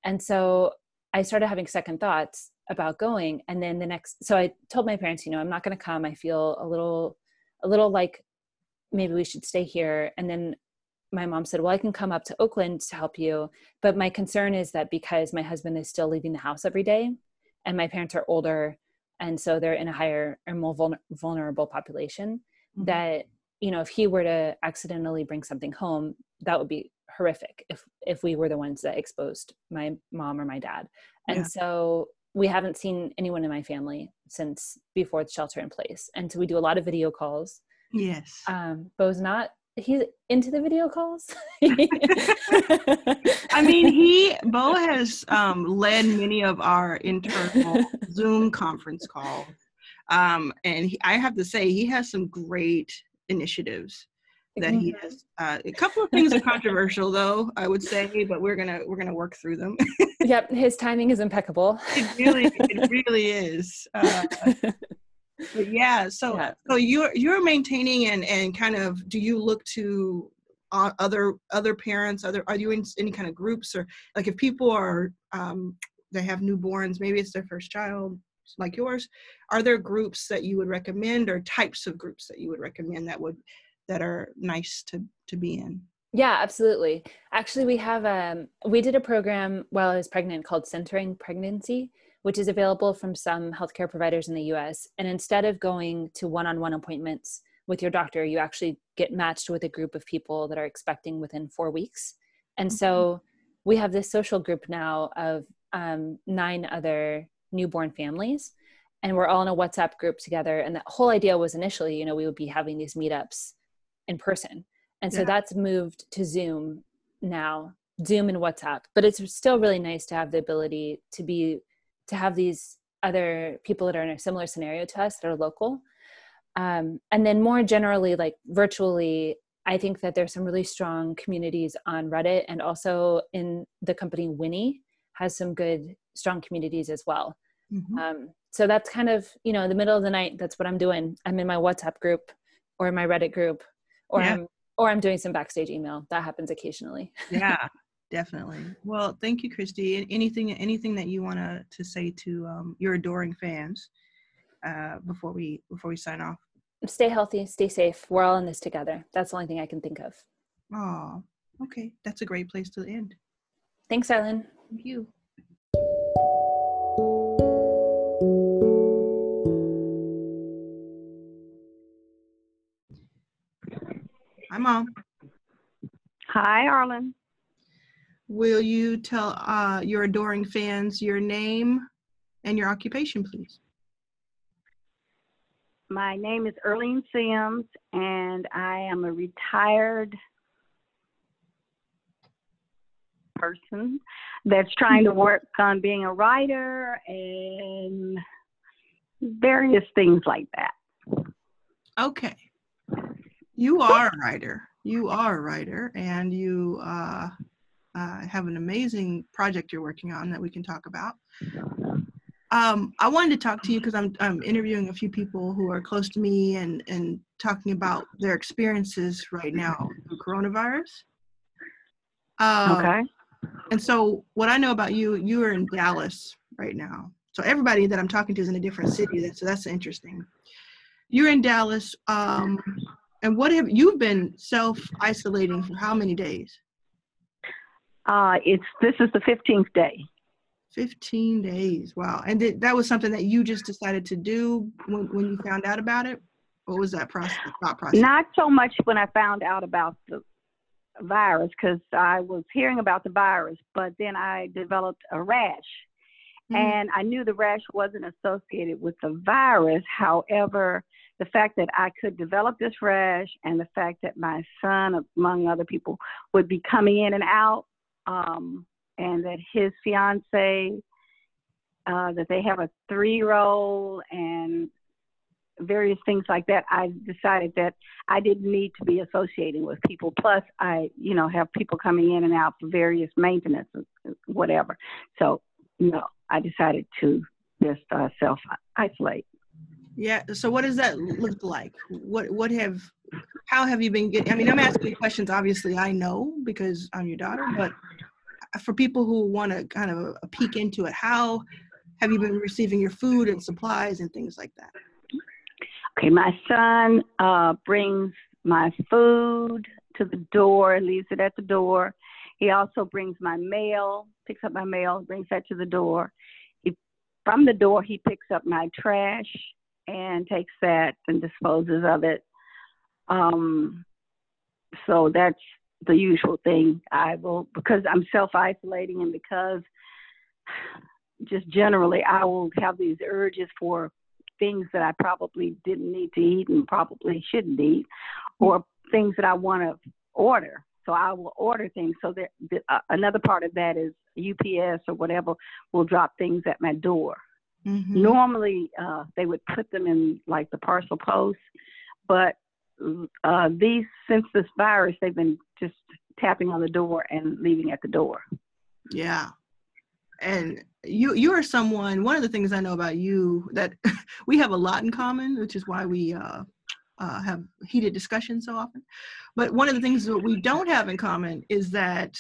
And so i started having second thoughts about going. And then the next so i told my parents you know i'm not going to come. I feel a little a little like maybe we should stay here. And then my mom said well i can come up to oakland to help you but my concern is that because my husband is still leaving the house every day and my parents are older and so they're in a higher or more vulner- vulnerable population Mhm. that you know if he were to accidentally bring something home that would be horrific if if we were the ones that exposed my mom or my dad and Yeah. so we haven't seen anyone in my family since before the shelter in place. And so we do a lot of video calls. Yes. Um, Bo's not he's into the video calls. <laughs> I mean, he Bo has um, led many of our internal <laughs> Zoom conference calls, um, and he, I have to say he has some great initiatives that he Mm-hmm. has. Uh, a couple of things are controversial, though I would say, but we're gonna we're gonna work through them. yep, his timing is impeccable. it really it really is. Uh, <laughs> but yeah, so Yeah. so you're you're maintaining and and kind of do you look to uh, other other parents other are you in any kind of groups or like if people are um they have newborns maybe it's their first child like yours are there groups that you would recommend or types of groups that you would recommend that would that are nice to to be in Yeah, absolutely. Actually, we have um we did a program while I was pregnant called Centering Pregnancy, which is available from some healthcare providers in the US. And instead of going to one-on-one appointments with your doctor, you actually get matched with a group of people that are expecting within 4 weeks. And so we have this social group now of um, nine other newborn families and we're all in a WhatsApp group together and the whole idea was initially, you know, we would be having these meetups in person. And so Yeah. that's moved to Zoom now, Zoom and WhatsApp. But it's still really nice to have the ability to be to have these other people that are in a similar scenario to us that are local. Um, and then more generally, like virtually, I think that there's some really strong communities on Reddit and also in the company Winnie has some good strong communities as well. Mhm. Um, so that's kind of you know in the middle of the night. That's what I'm doing. I'm in my WhatsApp group or my Reddit group, or Yeah. I'm or I'm doing some backstage email. That happens occasionally. <laughs> yeah definitely well thank you christy An- anything anything that you want to to say to um, your adoring fans uh, before we before we sign off Stay healthy, stay safe. We're all in this together. That's the only thing I can think of. oh okay that's a great place to end Thanks, Arlan. thank you hi mom Hi, Arlan. Will you tell uh, your adoring fans your name and your occupation please My name is Erlene Sims, and I am a retired person that's trying to work on being a writer and various things like that. Okay. You are a writer. You are a writer, and you uh, uh, have an amazing project you're working on that we can talk about. Um, I wanted to talk to you because I'm I'm interviewing a few people who are close to me and and talking about their experiences right now with coronavirus. Um, Okay. and so, what I know about you, you are in Dallas right now. So everybody that I'm talking to is in a different city. So that's interesting. You're in Dallas, um, and what have you've been self isolating for how many days? Uh, it's this is the 15th day. 15 days. Wow. And did, that was something that you just decided to do when, when you found out about it? What was that process? Thought process? Not so much when I found out about the virus, because I was hearing about the virus, but then I developed a rash. Mhm. And I knew the rash wasn't associated with the virus. However, the fact that I could develop this rash and the fact that my son, among other people, would be coming in and out, um, and that his fiance, uh, that they have a three year old and various things like that, I decided that I didn't need to be associating with people. Plus, I, you know, have people coming in and out for various maintenance, whatever. So, no, I decided to just uh, self isolate. Yeah. So what does that look like? What what have how have you been getting? I mean, I'm asking questions. Obviously, I know because I'm your daughter, but for people who want to kind of a peek into it, how have you been receiving your food and supplies and things like that? Okay, my son uh, brings my food to the door, leaves it at the door. He also brings my mail, picks up my mail, brings that to the door. He, from the door, he picks up my trash and takes that and disposes of it. Um, so that's the usual thing. I will because I'm self isolating and because just generally, I will have these urges for things that I probably didn't need to eat and probably shouldn't eat, or things that I want to order. So I will order things. So that uh, another part of that is UPS or whatever will drop things at my door. Mm-hmm. Normally, uh, they would put them in like the parcel post, but uh, these since this virus, they've been just tapping on the door and leaving at the door. Yeah, and you you are someone. One of the things I know about you that <laughs> we have a lot in common, which is why we uh, uh, have heated discussions so often. But one of the things that we don't have in common is that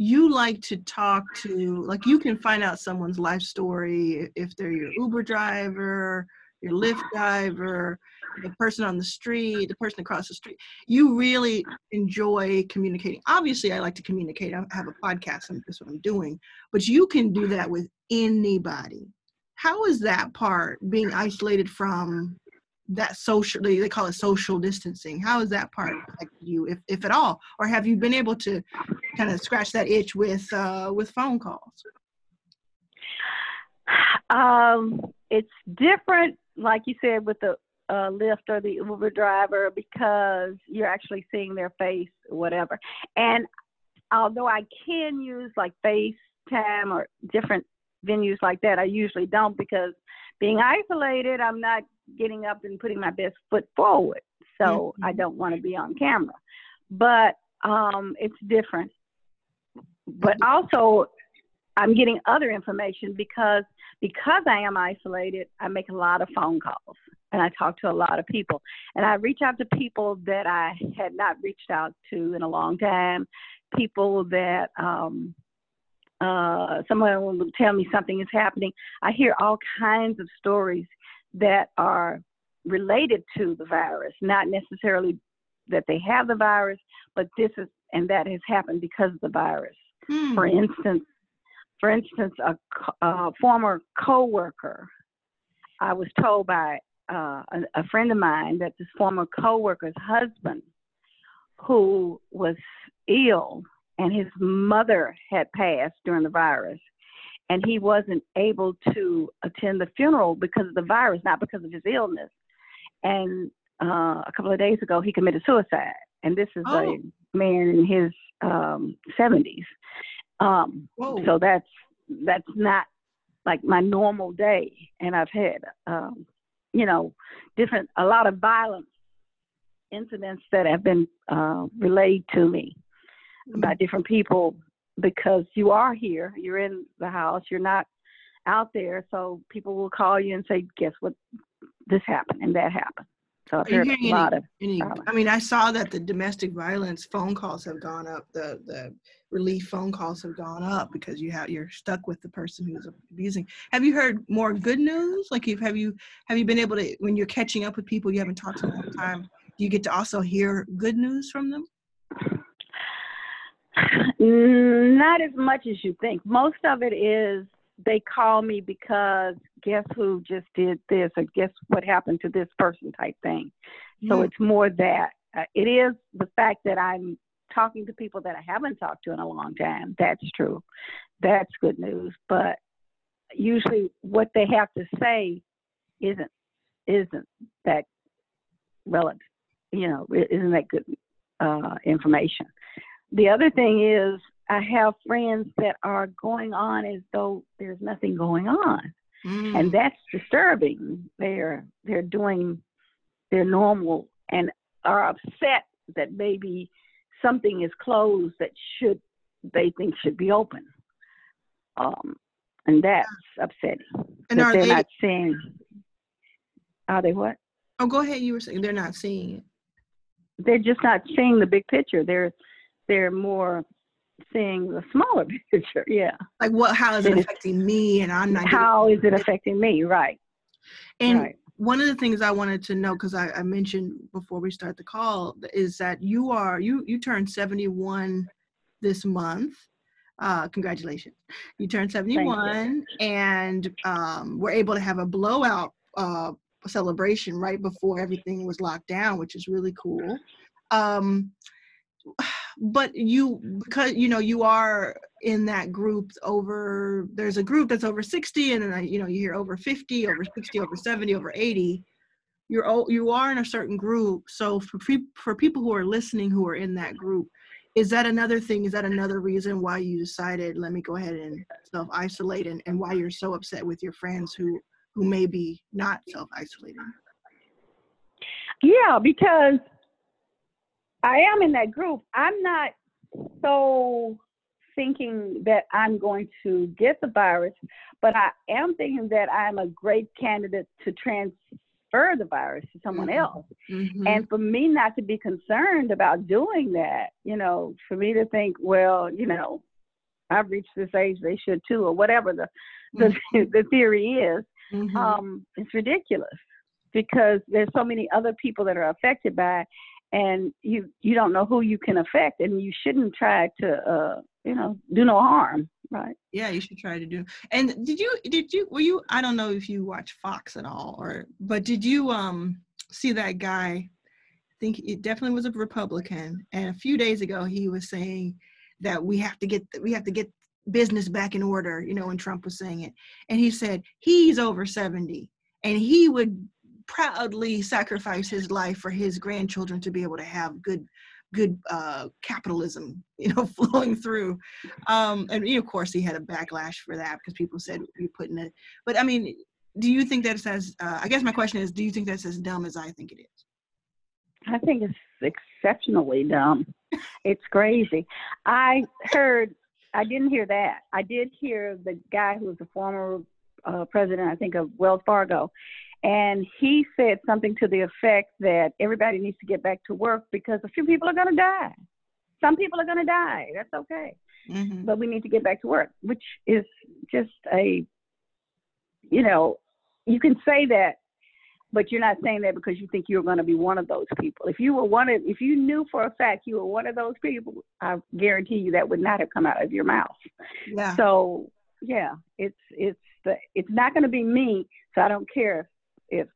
you like to talk to like you can find out someone's life story if they're your uber driver your lyft driver the person on the street the person across the street. You really enjoy communicating. Obviously i like to communicate. I have a podcast and that's what i'm doing but you can do that with anybody. How is that part being isolated from that social they call it social distancing. How is that part affected you if, if at all? Or have you been able to kind of scratch that itch with uh, with phone calls? Um, it's different like you said with the uh, Lyft or the Uber driver because you're actually seeing their face, whatever. And although I can use like FaceTime or different venues like that, I usually don't because being isolated, I'm not getting up and putting my best foot forward. So mm-hmm. I don't want to be on camera. But um, it's different. But also, I'm getting other information because because I am isolated, I make a lot of phone calls and I talk to a lot of people. And I reach out to people that I had not reached out to in a long time, people that um, uh, someone will tell me something is happening. I hear all kinds of stories that are related to the virus, not necessarily that they have the virus, but this is and that has happened because of the virus. Hmm. For instance, for instance, a, a former coworker, I was told by uh, a, a friend of mine that this former coworker's husband, who was ill and his mother had passed during the virus, and he wasn't able to attend the funeral because of the virus, not because of his illness. And uh, a couple of days ago, he committed suicide. And this is oh. a man in his um, 70s. Um, so that's that's not like my normal day. And I've had, um, you know, different a lot of violent incidents that have been uh, relayed to me mm-hmm. by different people because you are here, you're in the house, you're not out there. So people will call you and say, guess what? This happened and that happened. So I've heard a any, lot of. Any, I mean, I saw that the domestic violence phone calls have gone up. The the relief phone calls have gone up because you have you're stuck with the person who's abusing. Have you heard more good news? Like, if, have you have you been able to when you're catching up with people you haven't talked to in a long time? Do you get to also hear good news from them? Not as much as you think. Most of it is they call me because guess who just did this or guess what happened to this person type thing. So it's more that uh, it is the fact that I'm talking to people that I haven't talked to in a long time. That's true. That's good news. But usually what they have to say isn't isn't that relevant. You know, isn't that good uh, information. The other thing is I have friends that are going on as though there's nothing going on. Mm. And that's disturbing. They're they're doing their normal and are upset that maybe something is closed that should they think should be open. Um, and that's upsetting. And are they're they not seeing are they what? Oh go ahead, you were saying they're not seeing it. They're just not seeing the big picture. They're they're more seeing the smaller <laughs> picture. Yeah. Like what? How is it affecting me? And I'm not. How is it affecting me? Right. And right. one of the things I wanted to know, because I, I, mentioned before we start the call, is that you are you you turned 71 this month. Uh, congratulations! You turned 71, you. and um, we're able to have a blowout uh, celebration right before everything was locked down, which is really cool. Um, but you because you know you are in that group over there's a group that's over 60 and then you know you hear over 50 over 60 over 70 over 80 you're you are in a certain group. So for for people who are listening who are in that group is that another thing? Is that another reason why you decided let me go ahead and self isolate and, and why you're so upset with your friends who who may be not self isolating yeah because i am in that group i'm not so thinking that i'm going to get the virus but i am thinking that i'm a great candidate to transfer the virus to someone mm-hmm. else. Mm-hmm. And for me not to be concerned about doing that, you know, for me to think, well, you know, I've reached this age, they should too, or whatever the the, mm-hmm. <laughs> the theory is, mm-hmm. um, it's ridiculous because there's so many other people that are affected by it, and you you don't know who you can affect, and you shouldn't try to uh, you know do no harm right? Yeah you should try to do. And did you did you were you i don't know if you watch fox at all or but did you um see that guy i think it definitely was a republican and a few days ago he was saying that we have to get we have to get business back in order you know when trump was saying it. And he said he's over 70 and he would proudly sacrifice his life for his grandchildren to be able to have good good uh, capitalism, you know, <laughs> flowing through. Um, and of course, he had a backlash for that because people said you're putting it. But I mean, do you think that's as? Uh, I guess my question is, do you think that's as dumb as I think it is? I think it's exceptionally dumb. it's crazy. I heard. I didn't hear that. I did hear the guy who was the former uh, president, I think, of Wells Fargo, and he said something to the effect that everybody needs to get back to work because a few people are going to die. Some people are going to die. That's okay. Mm-hmm. But we need to get back to work, which is just a, you know, you can say that, but you're not saying that because you think you're going to be one of those people. If you were one of, if you knew for a fact you were one of those people, I guarantee you that would not have come out of your mouth. Yeah. So yeah, it's it's the it's not going to be me. So I don't care if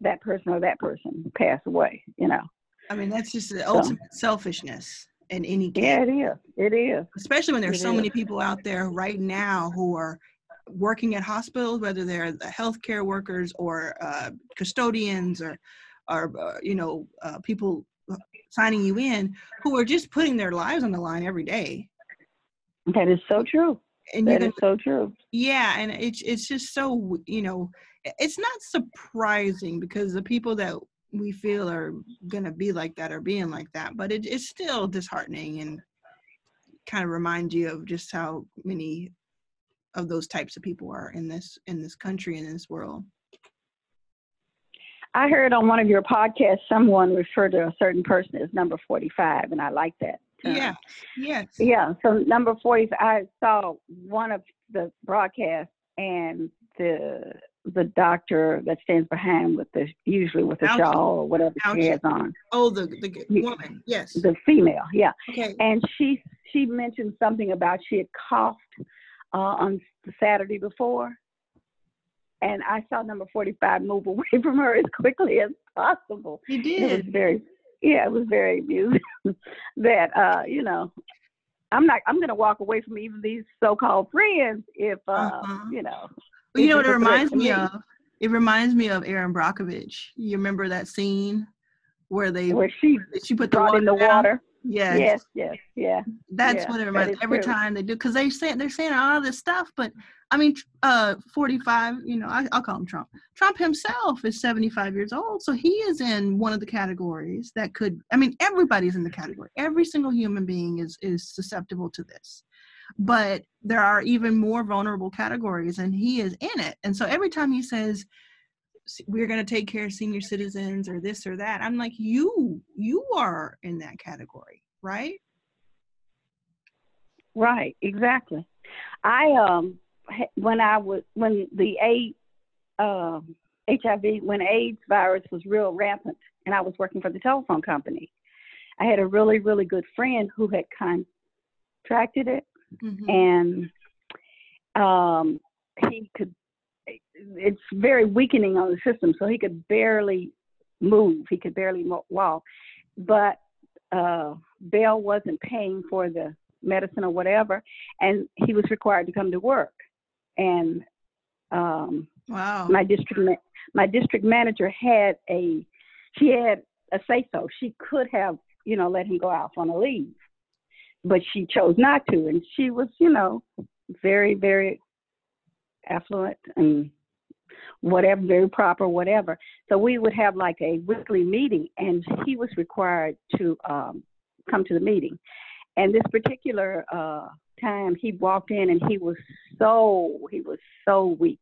that person or that person pass away, you know. I mean, that's just the so, ultimate selfishness in any case. Yeah, it is. It is. Especially when there's it so is. many people out there right now who are working at hospitals, whether they're the healthcare workers or uh, custodians or, or uh, you know, uh, people signing you in, who are just putting their lives on the line every day. That is so true. And that is so true. Yeah, and it's it's just so you know it's not surprising because the people that we feel are gonna be like that are being like that, but it, it's still disheartening and kind of reminds you of just how many of those types of people are in this in this country and in this world. I heard on one of your podcasts someone refer to a certain person as number 45, and I like that. Yeah, <laughs> yes. Yeah, so number 40, I saw one of the broadcasts, and the the doctor that stands behind with the usually with the shawl or whatever Ouchie. she has on. Oh, the the woman, yes. The female, yeah. Okay. And she she mentioned something about she had coughed uh, on the Saturday before, and I saw number forty five move away <laughs> from her as quickly as possible. He did. It was very, yeah, it was very amusing <laughs> that uh, you know I'm not. I'm going to walk away from even these so-called friends if, uh, uh-huh. you know, well, you know what it reminds me of? It reminds me of Erin Brockovich. You remember that scene where they where she she put the water in the down? water. Yes. Yes. Yes. Yeah. That's yeah, what it reminds. Every true. time they do, because they say they're saying all this stuff, but I mean, uh, forty-five. You know, I, will call him Trump. Trump himself is seventy-five years old, so he is in one of the categories that could. I mean, everybody's in the category. Every single human being is is susceptible to this but there are even more vulnerable categories and he is in it and so every time he says we're going to take care of senior citizens or this or that i'm like you you are in that category right right exactly i um when i was when the aids uh, hiv when aids virus was real rampant and i was working for the telephone company i had a really really good friend who had contracted it mm-hmm. and um, he could. It's very weakening on the system, so he could barely move. He could barely walk. But uh, Bell wasn't paying for the medicine or whatever, and he was required to come to work. And um, Wow. my district ma- my district manager had a she had a say so. She could have you know let him go out on a leave, but she chose not to, and she was you know very very affluent and whatever very proper whatever. So we would have like a weekly meeting, and he was required to um, come to the meeting. And this particular uh, time, he walked in and he was so he was so weak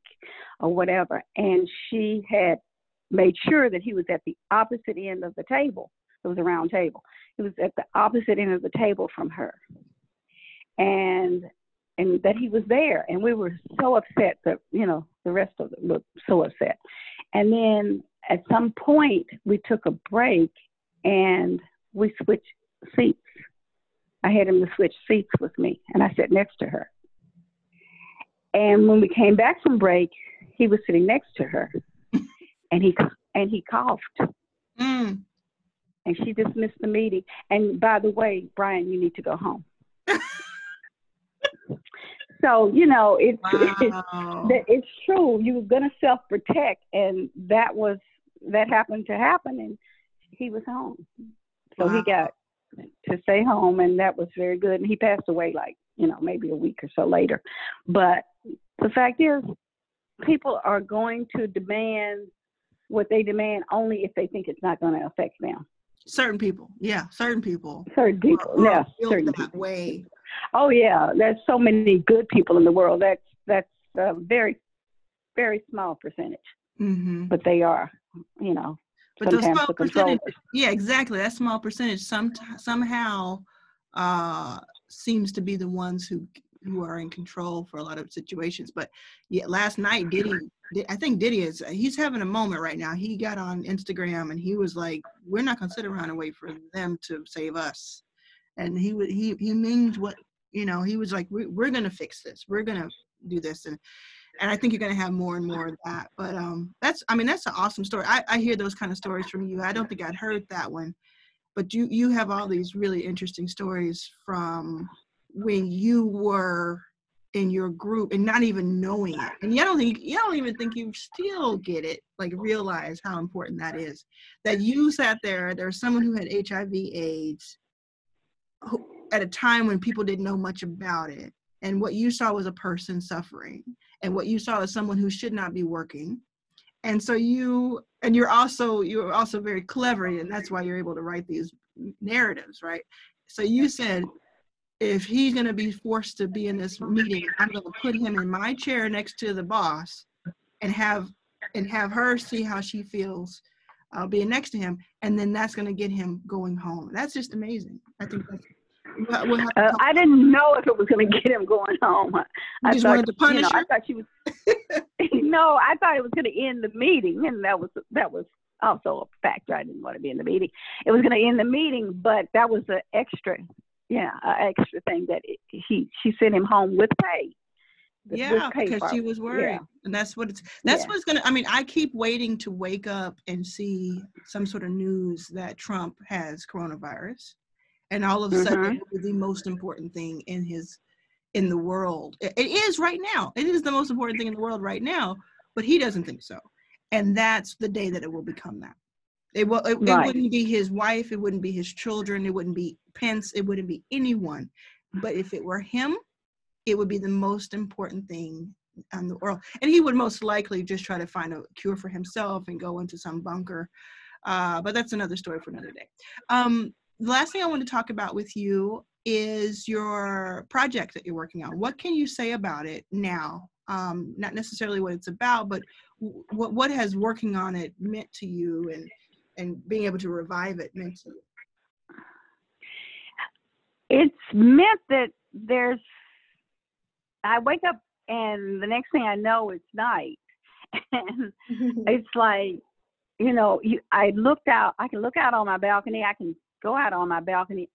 or whatever. And she had made sure that he was at the opposite end of the table. It was a round table. He was at the opposite end of the table from her. And and that he was there. And we were so upset that, you know, the rest of them were so upset. And then at some point we took a break and we switched seats. I had him to switch seats with me and I sat next to her. And when we came back from break, he was sitting next to her, <laughs> and he and he coughed, Mm. and she dismissed the meeting. And by the way, Brian, you need to go home. <laughs> so you know it's Wow. that it's true. You were gonna self protect, and that was that happened to happen, and he was home. So he got to stay home, and that was very good. And he passed away like you know maybe a week or so later. But the fact is, people are going to demand what they demand only if they think it's not going to affect them. certain people. Yeah, certain people. Certain people, yeah, certain that people. way. Oh yeah, there's so many good people in the world. That's that's a very very small percentage, hmm but they are, you know, But those small percentage, yeah, exactly. That small percentage some somehow uh, seems to be the ones who who are in control for a lot of situations. But yeah, last night Diddy, I think Diddy is he's having a moment right now. He got on Instagram and he was like, "We're not gonna sit around and wait for them to save us." And he would he he means what you know. He was like, "We- "We're gonna fix this. We're gonna do this." And and I think you're to have more and more of that. But um, that's, I mean, that's an awesome story. I, I hear those kind of stories from you. I don't think I'd heard that one, but you you have all these really interesting stories from when you were in your group and not even knowing it. And you don't think you don't even think you still get it, like realize how important that is. That you sat there. There's someone who had HIV/AIDS who, at a time when people didn't know much about it. And what you saw was a person suffering and what you saw is someone who should not be working. And so you and you're also you're also very clever and that's why you're able to write these narratives right? So you said if he's going to be forced to be in this meeting i'm going to put him in my chair next to the boss and have and have her see how she feels uh, being next to him and then that's going to get him going home that's just amazing i think that's we'll- we'll Uh, I didn't know if it was going <laughs> to get him going home. I just thought, wanted to punish you know, her? I thought she was. <laughs> <laughs> no, I thought it was going to end the meeting, and that was that was also a factor. I didn't want to be in the meeting. It was going to end the meeting, but that was an extra, yeah, an extra thing that it, he she sent him home with pay. Yeah because she was worried Yeah. and that's what it's that's Yeah. what's gonna i mean i keep waiting to wake up and see some sort of news that trump has coronavirus and all of a sudden Mhm. it the most important thing in his in the world it, it is right now it is the most important thing in the world right now but he doesn't think so and that's the day that it will become that it, will, it, it wouldn't be his wife it wouldn't be his children it wouldn't be pence it wouldn't be anyone but if it were him it would be the most important thing in the world. And he would most likely just try to find a cure for himself and go into some bunker. Uh, but that's another story for another day. Um, the last thing I want to talk about with you is your project that you're working on. What can you say about it now? Um, not necessarily what it's about, but what what has working on it meant to you, and and being able to revive it meant to you. it's meant that there's I wake up and the next thing I know it's night. <laughs> And <laughs> it's like, you know, you, I looked out I can look out on my balcony, I can go out on my balcony.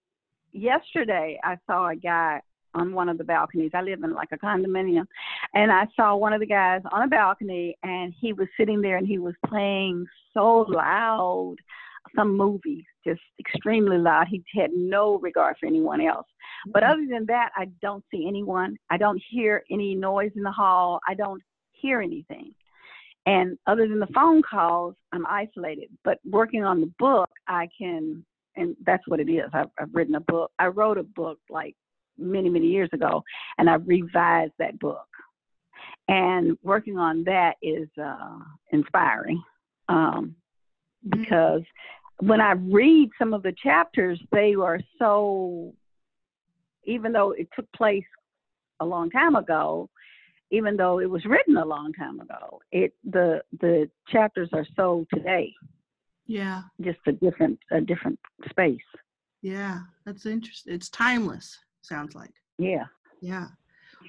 Yesterday I saw a guy on one of the balconies. I live in like a condominium and I saw one of the guys on a balcony and he was sitting there and he was playing so loud some movie, just extremely loud. He had no regard for anyone else. But Mm-hmm. other than that, I don't see anyone. I don't hear any noise in the hall. I don't hear anything. And other than the phone calls, I'm isolated. But working on the book, I can, and that's what it is. I've, I've written a book. I wrote a book like many, many years ago, and I revised that book. And working on that is uh, inspiring um, because when I read some of the chapters, they are so, even though it took place a long time ago, even though it was written a long time ago, it the the chapters are so today, Yeah, just a different a different space. yeah, that's interesting. It's timeless. Sounds like. Yeah. Yeah.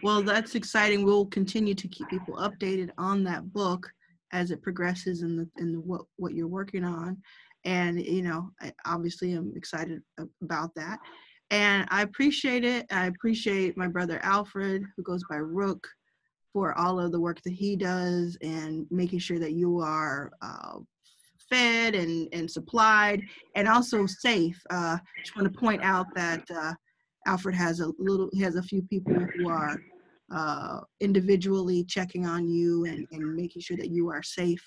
Well, that's exciting. We'll continue to keep people updated on that book as it progresses in the in the, what what you're working on, and you know, I obviously I'm excited about that, and I appreciate it. I appreciate my brother Alfred, who goes by Rook, for all of the work that he does and making sure that you are uh, fed and and supplied and also safe. Uh, just want to point out that. Uh, Alfred has a little, he has a few people who are uh, individually checking on you and, and making sure that you are safe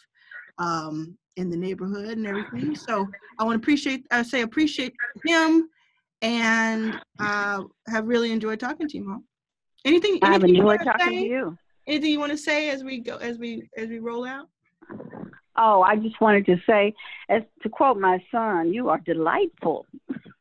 um, in the neighborhood and everything. So I want to appreciate, I say appreciate him and uh, have really enjoyed talking to you, Mom. Anything, I've anything you enjoyed talking to say? you. Anything you want to say as we go, as we, as we roll out? Oh, I just wanted to say, as to quote my son, you are delightful.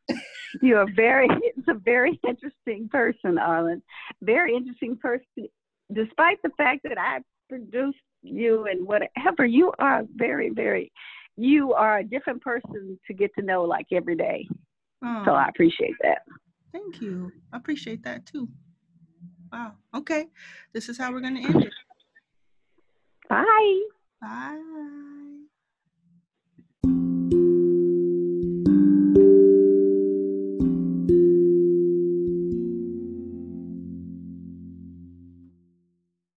<laughs> you are very, it's a very interesting person, Arlan. Very interesting person. Despite the fact that I produced you and whatever, you are very, very, you are a different person to get to know like every day. Oh, So I appreciate that. thank you. I appreciate that too. Wow. Okay. This is how we're going to end it. Bye. Bye.